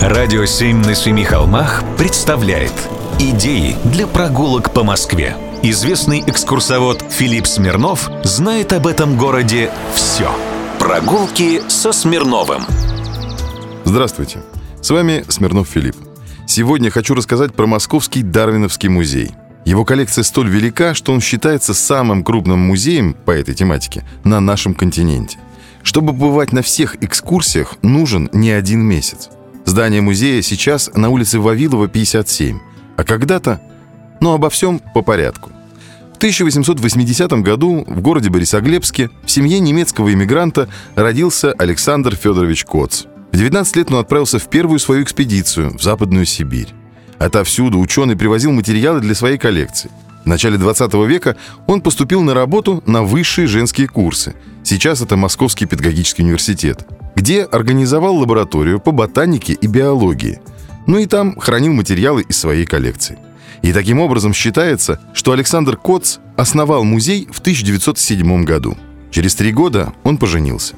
Радио «Семь на семи холмах» представляет Идеи для прогулок по Москве. Известный экскурсовод Филипп Смирнов знает об этом городе все. Прогулки со Смирновым. Здравствуйте, с вами Смирнов Филипп. Сегодня хочу рассказать про Московский Дарвиновский музей. Его коллекция столь велика, что он считается самым крупным музеем по этой тематике на нашем континенте. Чтобы побывать на всех экскурсиях, нужен не один месяц. Здание музея сейчас на улице Вавилова, 57. А когда-то... Но обо всем по порядку. В 1880 году в городе Борисоглебске в семье немецкого иммигранта родился Александр Федорович Коц. В 19 лет он отправился в первую свою экспедицию в Западную Сибирь. Отовсюду ученый привозил материалы для своей коллекции. В начале 20 века он поступил на работу на высшие женские курсы. Сейчас это Московский педагогический университет, где организовал лабораторию по ботанике и биологии. Ну и там хранил материалы из своей коллекции. И таким образом считается, что Александр Коц основал музей в 1907 году. Через три года он поженился.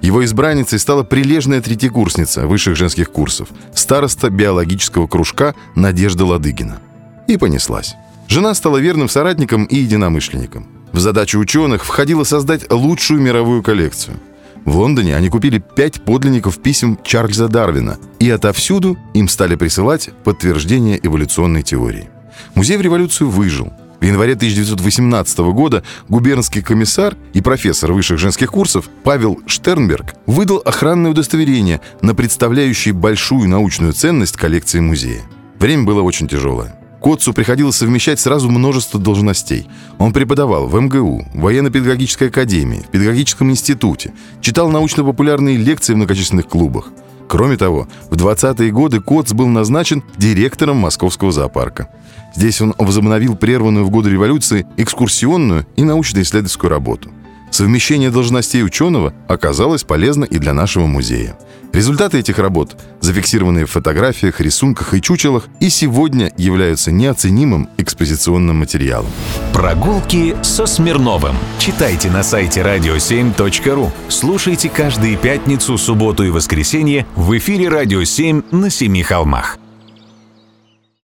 Его избранницей стала прилежная третьекурсница высших женских курсов, староста биологического кружка Надежда Ладыгина. И понеслась. Жена стала верным соратником и единомышленником. В задачу ученых входило создать лучшую мировую коллекцию. В Лондоне они купили пять подлинников писем Чарльза Дарвина, и отовсюду им стали присылать подтверждение эволюционной теории. Музей в революцию выжил. В январе 1918 года губернский комиссар и профессор высших женских курсов Павел Штернберг выдал охранное удостоверение на представляющее большую научную ценность коллекции музея. Время было очень тяжелое. Котцу приходилось совмещать сразу множество должностей. Он преподавал в МГУ, военно-педагогической академии, в педагогическом институте, читал научно-популярные лекции в многочисленных клубах. Кроме того, в 20-е годы Коц был назначен директором Московского зоопарка. Здесь он возобновил прерванную в годы революции экскурсионную и научно-исследовательскую работу. Совмещение должностей ученого оказалось полезно и для нашего музея. Результаты этих работ, зафиксированные в фотографиях, рисунках и чучелах, и сегодня являются неоценимым экспозиционным материалом. Прогулки со Смирновым. Читайте на сайте radio7.ru. Слушайте каждые пятницу, субботу и воскресенье в эфире «Радио 7» на Семи холмах.